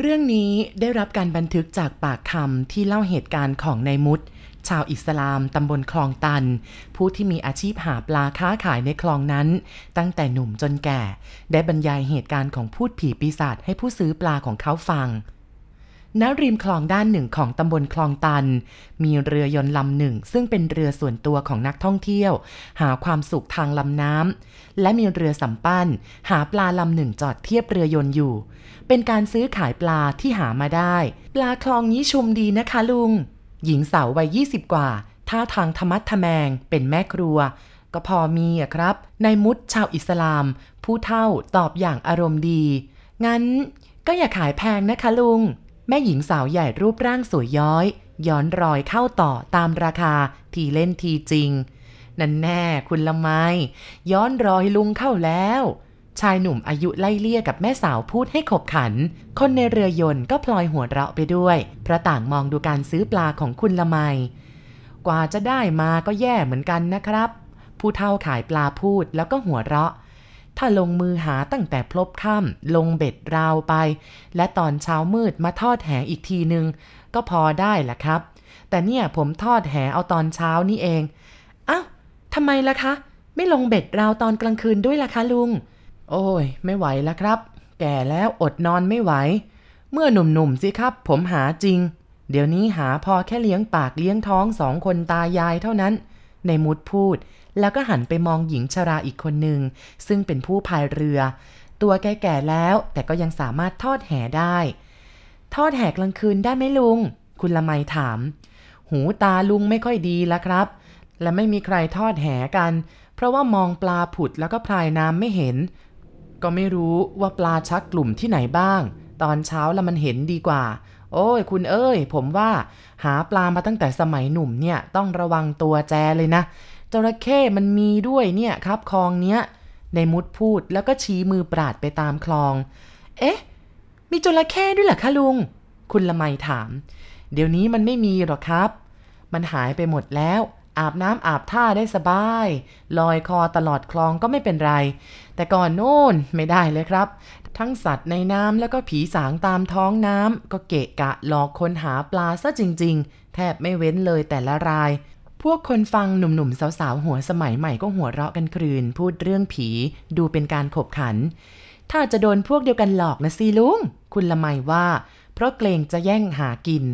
เรื่องนี้ได้รับการบันทึกจากปากคำที่เล่าเหตุการณ์ของนายมุดชาวอิสลามตำบลคลองตัน ผู้ที่มีอาชีพหาปลาค้าขายในคลองนั้น ตั้งแต่หนุ่มจนแก่ ได้บรรยายเหตุการณ์ของพูดผีปีศาจให้ผู้ซื้อปลาของเขาฟัง ณริมคลองด้านหนึ่งของตำบลคลองตัน มีเรือยนต์ลำหนึ่ง ซึ่งเป็นเรือส่วนตัวของนักท่องเที่ยว หาความสุขทางลำน้ำและมีเรือสำปั้น หาปลาลำหนึ่งจอดเทียบเรือยนต์อยู่ เป็นการซื้อขายปลาที่หามาได้ ปลาคลองนี้ชุมดีนะคะลุง หญิงสาววัย20 กว่า ท่าทางธรรมัดทแมง เป็นแม่ครัว ก็พอมีอะครับนายมุดชาวอิสลาม ผู้เท่าตอบอย่างอารมณ์ดี งั้นก็อย่าขายแพงนะคะลุง แม่หญิงสาวใหญ่รูปร่างสวยย้อย ย้อนรอยเข้าต่อตามราคาทีเล่นทีจริง นั่นแน่คุณละไมย้อนรอยลุงเข้าแล้ว ชายหนุ่มอายุไล่เลี่ยกับแม่สาวพูดให้ขบขัน คนในเรือยนต์ก็พลอยหัวเราะไปด้วยเพราะต่างมองดูการซื้อปลาของคุณละไมกว่าจะได้มาก็แย่เหมือนกันนะครับ ผู้เฒ่าขายปลาพูดแล้วก็หัวเราะ ถ้าลงมือหาตั้งแต่พลบค่ำลงเบ็ดราวไป และตอนเช้ามืดมาทอดแหอีกทีนึง ก็พอได้แหละครับ แต่เนี่ยผมทอดแหเอาตอนเช้านี่เองอ้าวทำไมล่ะคะ ไม่ลงเบ็ดราวตอนกลางคืนด้วยล่ะคะลุง โอ้ย ไม่ไหวแล้วครับ แก่แล้วอดนอนไม่ไหว เมื่อหนุ่มๆสิครับ ผมหาจริง เดี๋ยวนี้หาพอแค่เลี้ยงปากเลี้ยงท้องสองคนตายายเท่านั้น ในมุดพูด แล้วก็หันไปมองหญิงชราอีกคนหนึ่ง ซึ่งเป็นผู้พายเรือ ตัวแก่ๆแล้ว แต่ก็ยังสามารถทอดแหได้ ทอดแหกลางคืนได้ไหมลุง คุณละไมถาม หูตาลุงไม่ค่อยดีและครับ และไม่มีใครทอดแหกัน เพราะว่ามองปลาผุดแล้วก็พรายน้ำไม่เห็น ก็ไม่รู้ว่าปลาชักกลุ่มที่ไหนบ้าง ตอนเช้าล้วมันเห็นดีกว่า โอ้ยคุณเอ้ย ผมว่าหาปลามาตั้งแต่สมัยหนุ่มเนี่ยต้องระวังตัวแจเลยนะจระเข้มันมีด้วยเนี่ยครับคลองเนี้ยในมุดพูดแล้วก็ชี้มือปราดไปตามคลอง เอ๊ะ มีจระเข้ด้วยเหรอคะลุง คุณละไมถาม เดี๋ยวนี้มันไม่มีหรอกครับ มันหายไปหมดแล้ว อาบน้ำอาบท่าได้สบาย ลอยคอตลอดคลองก็ไม่เป็นไร แต่ก่อนโน่นไม่ได้เลยครับ ทั้งสัตว์ในน้ำแล้วก็ผีสางตามท้องน้ำก็เกะกะหลอกคนหาปลาซะจริง ๆ แทบไม่เว้นเลยแต่ละราย พวกคนฟังหนุ่มๆ สาวๆ หัวสมัยใหม่ก็หัวเราะกันครืน พูดเรื่องผีดูเป็นการขบขัน ถ้าจะโดนพวกเดียวกันหลอกนะสิลุง คุณละไมว่า เพราะเกรงจะแย่งหากิน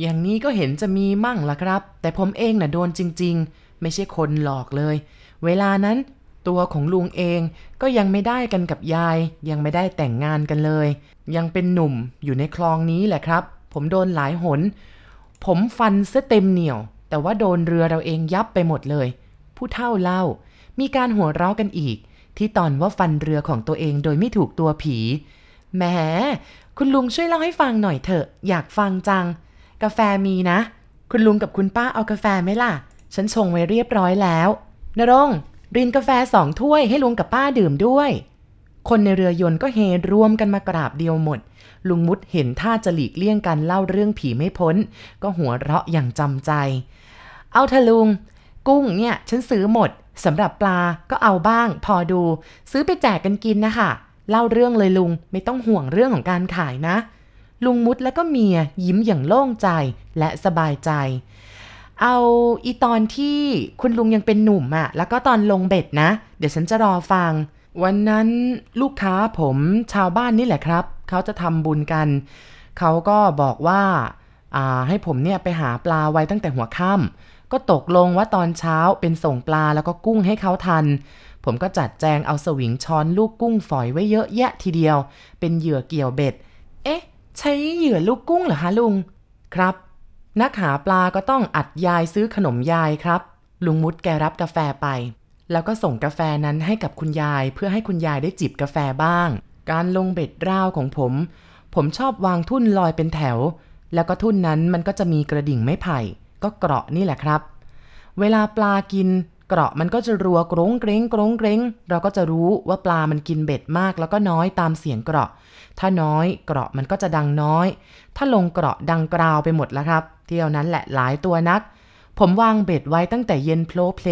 อย่างนี้ก็เห็นจะมีมั่งละครับ แต่ผมเองน่ะโดนจริง ๆ ไม่ใช่คนหลอกเลย เวลานั้นตัวของลุงเองก็ยังไม่ได้กันกับยาย ยังไม่ได้แต่งงานกันเลย ยังเป็นหนุ่มอยู่ในคลองนี้แหละครับ ผมโดนหลายหน ผมฟันซะเต็มเหนียว แต่ว่าโดนเรือเราเองยับไปหมดเลย ผู้เท่าเล่า มีการหัวเราะกันอีก ที่ตอนว่าฟันเรือของตัวเองโดยไม่ถูกตัวผีแหมคุณลุงช่วยเล่าให้ฟังหน่อยเถอะ อยากฟังจัง กาแฟมีนะ คุณลุงกับคุณป้าเอากาแฟไหมล่ะ ฉันชงไว้เรียบร้อยแล้วนรงรินกาแฟสองถ้วยให้ลุงกับป้าดื่มด้วย คนในเรือยนต์ก็เฮรวมกันมากราบเดียวหมด ลุงมุดเห็นท่าจะหลีกเลี่ยงการเล่าเรื่องผีไม่พ้น ก็หัวเราะอย่างจำใจ เอาเถอะลุง กุ้งเนี่ยฉันซื้อหมดสำหรับปลาก็เอาบ้าง พอดู ซื้อไปแจกกันกินนะคะเล่าเรื่องเลยลุงไม่ต้องห่วงเรื่องของการขายนะ ลุงมุดแล้วก็เมียยิ้มอย่างโล่งใจและสบายใจ เอาอีตอนที่คุณลุงยังเป็นหนุ่มอะแล้วก็ตอนลงเบ็ดนะ เดี๋ยวฉันจะรอฟัง วันนั้นลูกค้าผมชาวบ้านนี่แหละครับ เขาจะทำบุญกัน เขาก็บอกว่าอ่าให้ผมเนี่ยไปหาปลาไว้ตั้งแต่หัวค่ำก็ตกลงว่าตอนเช้าเป็นส่งปลาแล้วก็กุ้งให้เขาทัน ผมก็จัดแจงเอาสวิงช้อนลูกกุ้งฝอยไว้เยอะแยะทีเดียว เป็นเหยื่อเกี่ยวเบ็ด เอ๊ะ ใช้เหยื่อลูกกุ้งเหรอคะลุง ครับ นักหาปลาก็ต้องอัดยายซื้อขนมยายครับ ลุงมุดแกรับกาแฟไป แล้วก็ส่งกาแฟนั้นให้กับคุณยาย เพื่อให้คุณยายได้จิบกาแฟบ้าง การลงเบ็ดราวของผม ผมชอบวางทุ่นลอยเป็นแถว แล้วก็ทุ่นนั้นมันก็จะมีกระดิ่งไม้ไผ่ ก็เกราะนี่แหละครับ เวลาปลากิน เกราะมันก็จะรัวกรงเกรงกรงเกรงเราก็จะรู้ว่าปลามันกินเบ็ดมากแล้วก็น้อยตามเสียงเกราะ ถ้าน้อยเกราะมันก็จะดังน้อย ถ้าลงเกราะดังกราวไปหมดแล้วครับ เที่ยวนั้นแหละหลายตัวนัก ผมวางเบ็ดไว้ตั้งแต่เย็นโพล้เพล้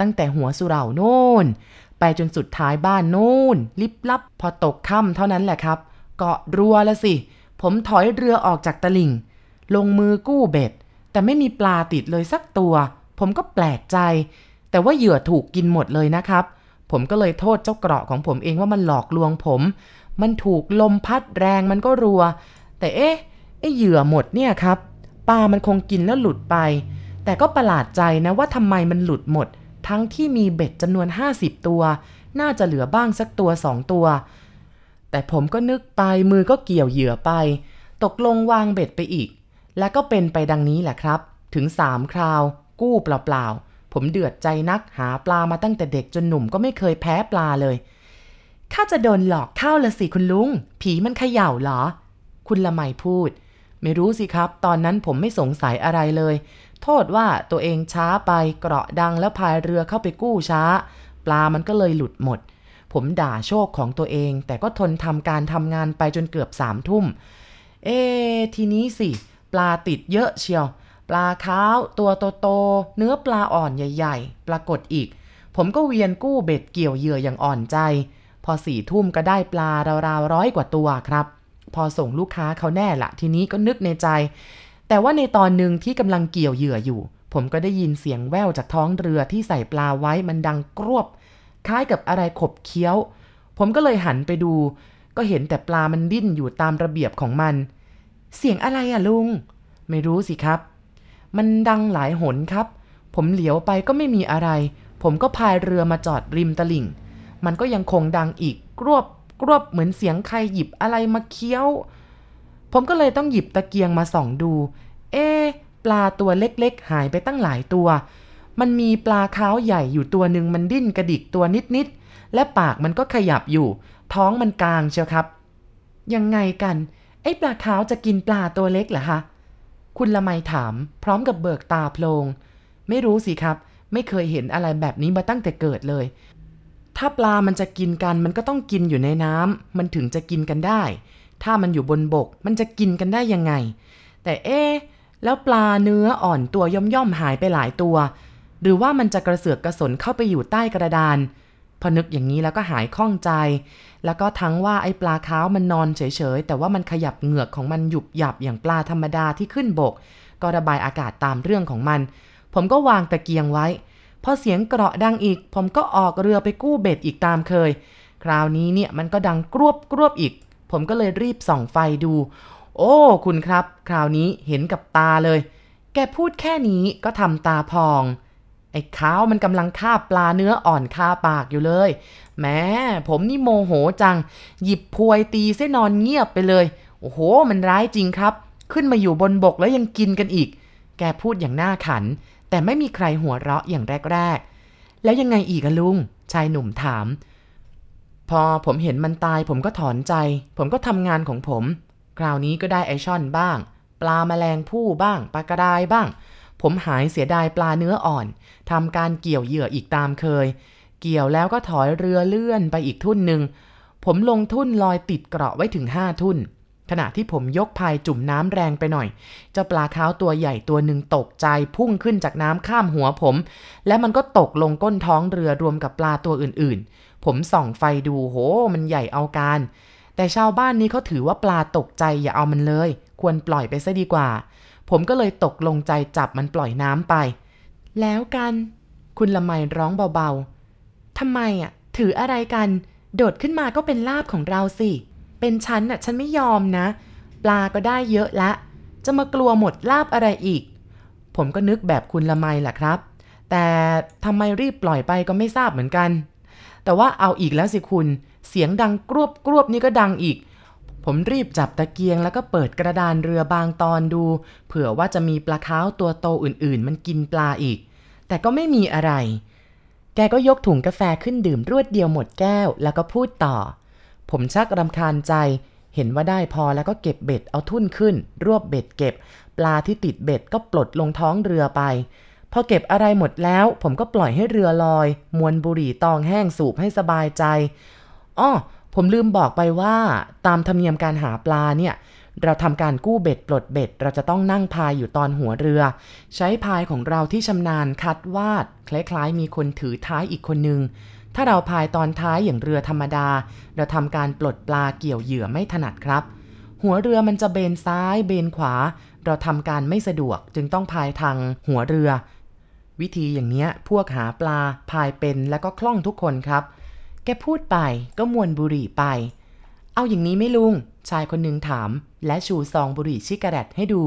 ตั้งแต่หัวสุเหร่าโน่น ไปจนสุดท้ายบ้านโน่น ลิบลับ พอตกค่ำเท่านั้นแหละครับ เกาะรัวละสิผผมถอยเรือออกจากตลิ่ง ลงมือกู้เบ็ด แต่ไม่มีปลาติดเลยสักตัว ผมก็แปลกใจ แต่ว่าเหยื่อถูกกินหมดเลยนะครับ ผมก็เลยโทษเจ้าเกราะของผมเองว่ามันหลอกลวงผม มันถูกลมพัดแรงมันก็รัว แต่เอ๊ะไอเหยื่อหมดเนี่ยครับปลามันคงกินแล้วหลุดไป แต่ก็ประหลาดใจนะว่าทำไมมันหลุดหมด ทั้งที่มีเบ็ดจำนวน 50 ตัว น่าจะเหลือบ้างสักตัวสองตัว แต่ผมก็นึกไปมือก็เกี่ยวเหยื่อไป ตกลงวางเบ็ดไปอีก แล้วก็เป็นไปดังนี้แหละครับ ถึงสามคราว กู้เปล่าๆ ผมเดือดใจนักหาปลามาตั้งแต่เด็กจนหนุ่มก็ไม่เคยแพ้ปลาเลย ข้าจะโดนหลอกเข้าละสิคุณลุง ผีมันเขย่าเหรอ คุณละไมพูด ไม่รู้สิครับ ตอนนั้นผมไม่สงสัยอะไรเลย โทษว่าตัวเองช้าไปเกราะดังแล้วพายเรือเข้าไปกู้ช้า ปลามันก็เลยหลุดหมด ผมด่าโชคของตัวเอง แต่ก็ทนทำการทำงานไปจนเกือบสามทุ่ม เอ ทีนี้สิ ปลาติดเยอะเชียว ปลาขาวตัวโตๆเนื้อปลาอ่อนใหญ่ๆ ปรากฏอีก ผมก็เวียนกู้เบ็ดเกี่ยวเหยื่ออย่างอ่อนใจ พอสี่ทุ่มก็ได้ปลาราวๆร้อยกว่าตัวครับ พอส่งลูกค้าเขาแน่ละทีนี้ก็นึกในใจ แต่ว่าในตอนหนึ่งที่กำลังเกี่ยวเหยื่ออยู่ ผมก็ได้ยินเสียงแว่วจากท้องเรือที่ใส่ปลาไว้มันดังกรวบ คล้ายกับอะไรขบเคี้ยว ผมก็เลยหันไปดู ก็เห็นแต่ปลามันดิ้นอยู่ตามระเบียบของมัน เสียงอะไรอะลุง ไม่รู้สิครับ มันดังหลายหนครับ ผมเหลียวไปก็ไม่มีอะไร ผมก็พายเรือมาจอดริมตลิ่ง มันก็ยังคงดังอีกกรวบกรวบเหมือนเสียงใครหยิบอะไรมาเคี้ยว ผมก็เลยต้องหยิบตะเกียงมาส่องดู เอ๊ะปลาตัวเล็กๆ หายไปตั้งหลายตัว มันมีปลาขาวใหญ่อยู่ตัวหนึ่งมันดิ้นกระดิกตัวนิดๆ และปากมันก็ขยับอยู่ ท้องมันกลางเชียวครับ ยังไงกัน ไอ้ปลาขาวจะกินปลาตัวเล็กเหรอคะ คุณละไมถาม พร้อมกับเบิกตาโพลง ไม่รู้สิครับ ไม่เคยเห็นอะไรแบบนี้มาตั้งแต่เกิดเลย ถ้าปลามันจะกินกันมันก็ต้องกินอยู่ในน้ำมันถึงจะกินกันได้ ถ้ามันอยู่บนบก มันจะกินกันได้ยังไง แต่เอ๊แล้วปลาเนื้ออ่อนตัวย่อมๆหายไปหลายตัว หรือว่ามันจะกระเสือกกระสนเข้าไปอยู่ใต้กระดาน พอนึกอย่างนี้แล้วก็หายข้องใจ แล้วก็ทั้งว่าไอ้ปลาขาวมันนอนเฉยๆ แต่ว่ามันขยับเหงือกของมันหยุบหยับอย่างปลาธรรมดาที่ขึ้นบก ก็ระบายอากาศตามเรื่องของมัน ผมก็วางตะเกียงไว้ พอเสียงเกราะดังอีก ผมก็ออกเรือไปกู้เบ็ดอีกตามเคย คราวนี้เนี่ยมันก็ดังกรวบกรวบอีก ผมก็เลยรีบส่องไฟดู โอ้ คุณครับ คราวนี้เห็นกับตาเลย แกพูดแค่นี้ก็ทำตาพอง ไอ้ข้าวมันกำลังคาบปลาเนื้ออ่อนคาปากอยู่เลยแหม้ผมนี่โมโหจัง หยิบพวยตีเส้นอนเงียบไปเลย โอ้โห มันร้ายจริงครับ ขึ้นมาอยู่บนบกแล้วยังกินกันอีก แกพูดอย่างหน่าขัน แต่ไม่มีใครหัวเราะอย่างแรกๆ แล้วยังไงอีกอะลุง ชายหนุ่มถาม พอผมเห็นมันตายผมก็ถอนใจ ผมก็ทำงานของผม คราวนี้ก็ได้ไอช่อนบ้าง ปลาแมลงผู้บ้าง ปลากระไดบ้าง ผมหายเสียดายปลาเนื้ออ่อนทำการเกี่ยวเหยื่ออีกตามเคย เกี่ยวแล้วก็ถอยเรือเลื่อนไปอีกทุ่นหนึ่ง ผมลงทุ่นลอยติดเกราะไว้ถึงห้าทุ่น ขณะที่ผมยกพายจุ่มน้ำแรงไปหน่อย เจ้าปลาขาวตัวใหญ่ตัวหนึ่งตกใจพุ่งขึ้นจากน้ำข้ามหัวผม และมันก็ตกลงก้นท้องเรือรวมกับปลาตัวอื่นๆ ผมส่องไฟดูโห มันใหญ่เอาการแต่ชาวบ้านนี้เขาถือว่าปลาตกใจอย่าเอามันเลย ควรปล่อยไปซะดีกว่า ผมก็เลยตกลงใจจับมันปล่อยน้ำไป แล้วกัน คุณละไมร้องเบาๆทำไมอะ ถืออะไรกัน โดดขึ้นมาก็เป็นลาบของเราสิ เป็นฉันน่ะฉันไม่ยอมนะ ปลาก็ได้เยอะละ จะมากลัวหมดลาบอะไรอีก ผมก็นึกแบบคุณละไมแหละครับ แต่ทำไมรีบปล่อยไปก็ไม่ทราบเหมือนกัน แต่ว่าเอาอีกแล้วสิคุณ เสียงดังกรวบกรวบนี่ก็ดังอีก ผมรีบจับตะเกียงแล้วก็เปิดกระดานเรือบางตอนดู เผื่อว่าจะมีปลาค้าวตัวโตอื่นๆ มันกินปลาอีก แต่ก็ไม่มีอะไร แกก็ยกถุงกาแฟขึ้นดื่มรวดเดียวหมดแก้ว แล้วก็พูดต่อ ผมชักรำคาญใจ เห็นว่าได้พอแล้วก็เก็บเบ็ดเอาทุ่นขึ้น รวบเบ็ดเก็บ ปลาที่ติดเบ็ดก็ปลดลงท้องเรือไป พอเก็บอะไรหมดแล้ว ผมก็ปล่อยให้เรือลอย มวนบุหรี่ตองแห้งสูบให้สบายใจอ้อ ผมลืมบอกไปว่าตามธรรมเนียมการหาปลาเนี่ยเราทำการกู้เบ็ดปลดเบ็ด เราจะต้องนั่งพายอยู่ตอนหัวเรือ ใช้พายของเราที่ชำนาญคัดวาด คล้ายๆ มีคนถือท้ายอีกคนนึง ถ้าเราพายตอนท้ายอย่างเรือธรรมดา เราทำการปลดปลาเกี่ยวเหยื่อไม่ถนัดครับหหัวเรือมันจะเบนซ้ายเบนขวา เราทำการไม่สะดวกจึงต้องพายทางหัวเรือ วิธีอย่างเนี้ยพวกหาปลาพายเป็นแล้วก็คล่องทุกคนครับ แกพูดไปก็มวนบุหรี่ไป เอาอย่างนี้ไม่ลุง ชายคนหนึ่งถาม และชูซองบุหรี่ชิกาเรตให้ดู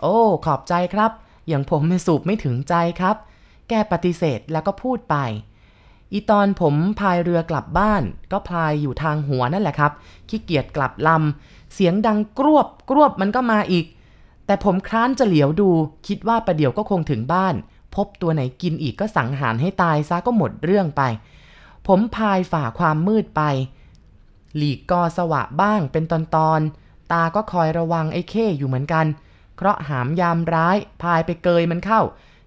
โอ้ ขอบใจครับ อย่างผมไม่สูบไม่ถึงใจครับ แกปฏิเสธแล้วก็พูดไป อีตอนผมพายเรือกลับบ้าน ก็พายอยู่ทางหัวนั่นแหละครับ ขี้เกียจกลับลำ เสียงดังกรวบกรวบมันก็มาอีก แต่ผมคร้านจะเหลียวดู คิดว่าประเดี๋ยวก็คงถึงบ้าน พบตัวไหนกินอีกก็สังหารให้ตายซะก็หมดเรื่องไป ผมพายฝ่าความมืดไป หลีกกอสวะบ้างเป็นตอนตอนตาก็คอยระวังไอ้เข้อยู่เหมือนกัน เพราะหามยามร้ายพายไปเกยมันเข้า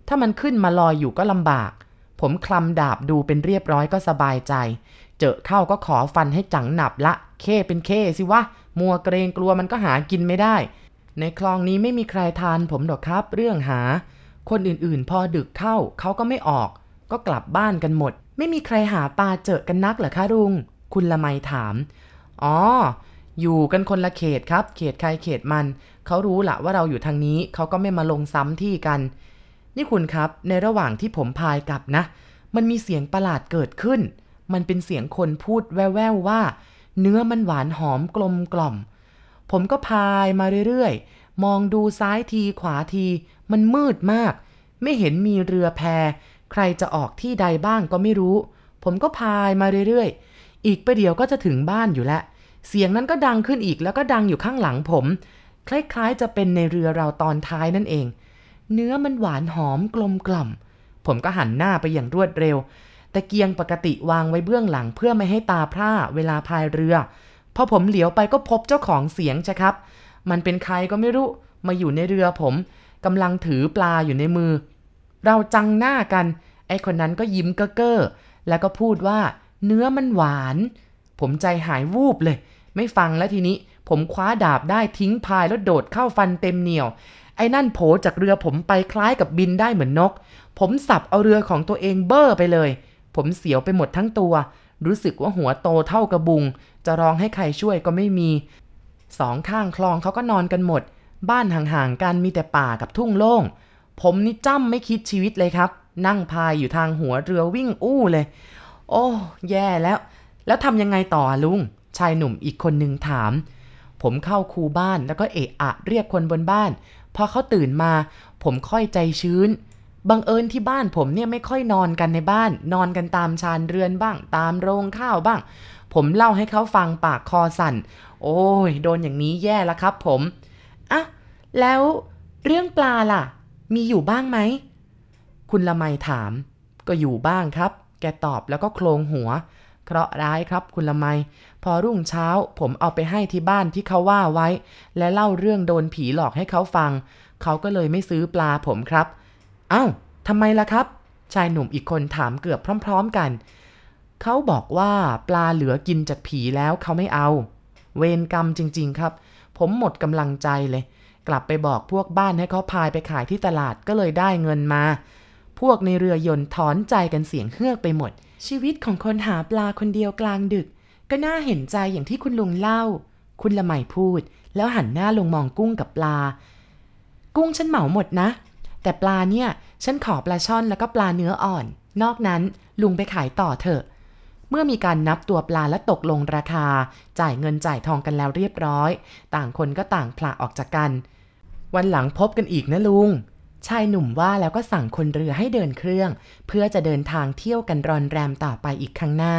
ถ้ามันขึ้นมาลอยอยู่ก็ลำบาก ผมคลำดาบดูเป็นเรียบร้อยก็สบายใจ เจอเข้าก็ขอฟันให้จังหนับละ เข้เป็นเข้สิวะ มัวเกรงกลัวมันก็หากินไม่ได้ ในคลองนี้ไม่มีใครทานผมหรอกครับ เรื่องหา คนอื่นๆ พอดึกเข้าเขาก็ไม่ออก ก็กลับบ้านกันหมด ไม่มีใครหาปลาเจอกันนักเหรอคะลุง คุณละไมถาม อ๋อ อยู่กันคนละเขตครับ เขตใครเขตมัน เขารู้ละว่าเราอยู่ทางนี้ เขาก็ไม่มาลงซ้ำที่กัน นี่คุณครับ ในระหว่างที่ผมพายกลับนะ มันมีเสียงประหลาดเกิดขึ้น มันเป็นเสียงคนพูดแว่วๆว่า เนื้อมันหวานหอมกลมกล่อม ผมก็พายมาเรื่อยๆ มองดูซ้ายทีขวาที มันมืดมาก ไม่เห็นมีเรือแพ ใครจะออกที่ใดบ้างก็ไม่รู้ ผมก็พายมาเรื่อยๆ อีกประเดี๋ยวก็จะถึงบ้านอยู่แล้ว เสียงนั้นก็ดังขึ้นอีกแล้วก็ดังอยู่ข้างหลังผม คล้ายๆจะเป็นในเรือเราตอนท้ายนั่นเอง เนื้อมันหวานหอมกลมกล่อม ผมก็หันหน้าไปอย่างรวดเร็ว ตะเกียงปกติวางไว้เบื้องหลังเพื่อไม่ให้ตาพร่าเวลาพายเรือ พอผมเหลียวไปก็พบเจ้าของเสียงจะครับ มันเป็นใครก็ไม่รู้ มาอยู่ในเรือผมกำลังถือปลาอยู่ในมือ เราจังหน้ากัน ไอ้คนนั้นก็ยิ้มเก้อเก้อแล้วก็พูดว่า เนื้อมันหวาน ผมใจหายวูบเลย ไม่ฟังแล้วทีนี้ ผมคว้าดาบได้ทิ้งพายแล้วโดดเข้าฟันเต็มเหนียว ไอ้นั่นโผจากเรือผมไปคล้ายกับบินได้เหมือนนก ผมสับเอาเรือของตัวเองเบ้อไปเลย ผมเสียวไปหมดทั้งตัว รู้สึกว่าหัวโตเท่ากระบุง จะร้องให้ใครช่วยก็ไม่มีสองข้างคลองเขาก็นอนกันหมด บ้านห่างๆกันมีแต่ป่ากับทุ่งโล่ง ผมนี่จ้ำไม่คิดชีวิตเลยครับ นั่งพายอยู่ทางหัวเรือวิ่งอู้เลย โอ้แย่แล้ว แล้วทำยังไงต่อลุง ชายหนุ่มอีกคนหนึ่งถาม ผมเข้าคูบ้านแล้วก็เอะอะเรียกคนบนบ้าน พอเขาตื่นมา ผมค่อยใจชื้นบังเอิญที่บ้านผมเนี่ยไม่ค่อยนอนกันในบ้าน นอนกันตามชานเรือนบ้าง ตามโรงข้าวบ้าง ผมเล่าให้เขาฟังปากคอสั่น โอ้ย โดนอย่างนี้แย่แล้วครับผมอะแล้วเรื่องปลาล่ะ มีอยู่บ้างไหม คุณละไมถาม ก็อยู่บ้างครับ แกตอบแล้วก็โคลงหัว เคราะร้ายครับคุณละไม พอรุ่งเช้าผมเอาไปให้ที่บ้านที่เขาว่าไว้ และเล่าเรื่องโดนผีหลอกให้เขาฟัง เขาก็เลยไม่ซื้อปลาผมครับ เอ้าทำไมล่ะครับ ชายหนุ่มอีกคนถามเกือบพร้อม ๆกัน เขาบอกว่าปลาเหลือกินจากผีแล้วเขาไม่เอา เวรกรรมจริง ๆ ครับ ผมหมดกำลังใจเลย กลับไปบอกพวกบ้านให้เขาพายไปขายที่ตลาดก็เลยได้เงินมา พวกในเรือยนต์ถอนใจกันเสียงเฮือกไปหมด ชีวิตของคนหาปลาคนเดียวกลางดึก ก็น่าเห็นใจอย่างที่คุณลุงเล่า คุณละไมพูด แล้วหันหน้าลงมองกุ้งกับปลา กุ้งฉันเหมาหมดนะ แต่ปลาเนี่ย ฉันขอปลาช่อนแล้วก็ปลาเนื้ออ่อน นอกนั้นลุงไปขายต่อเถอะ เมื่อมีการนับตัวปลาและตกลงราคา จ่ายเงินจ่ายทองกันแล้วเรียบร้อย ต่างคนก็ต่างผละออกจากกัน วันหลังพบกันอีกนะลุงชายหนุ่มว่าแล้วก็สั่งคนเรือให้เดินเครื่อง เพื่อจะเดินทางเที่ยวกันรอนแรมต่อไปอีกข้างหน้า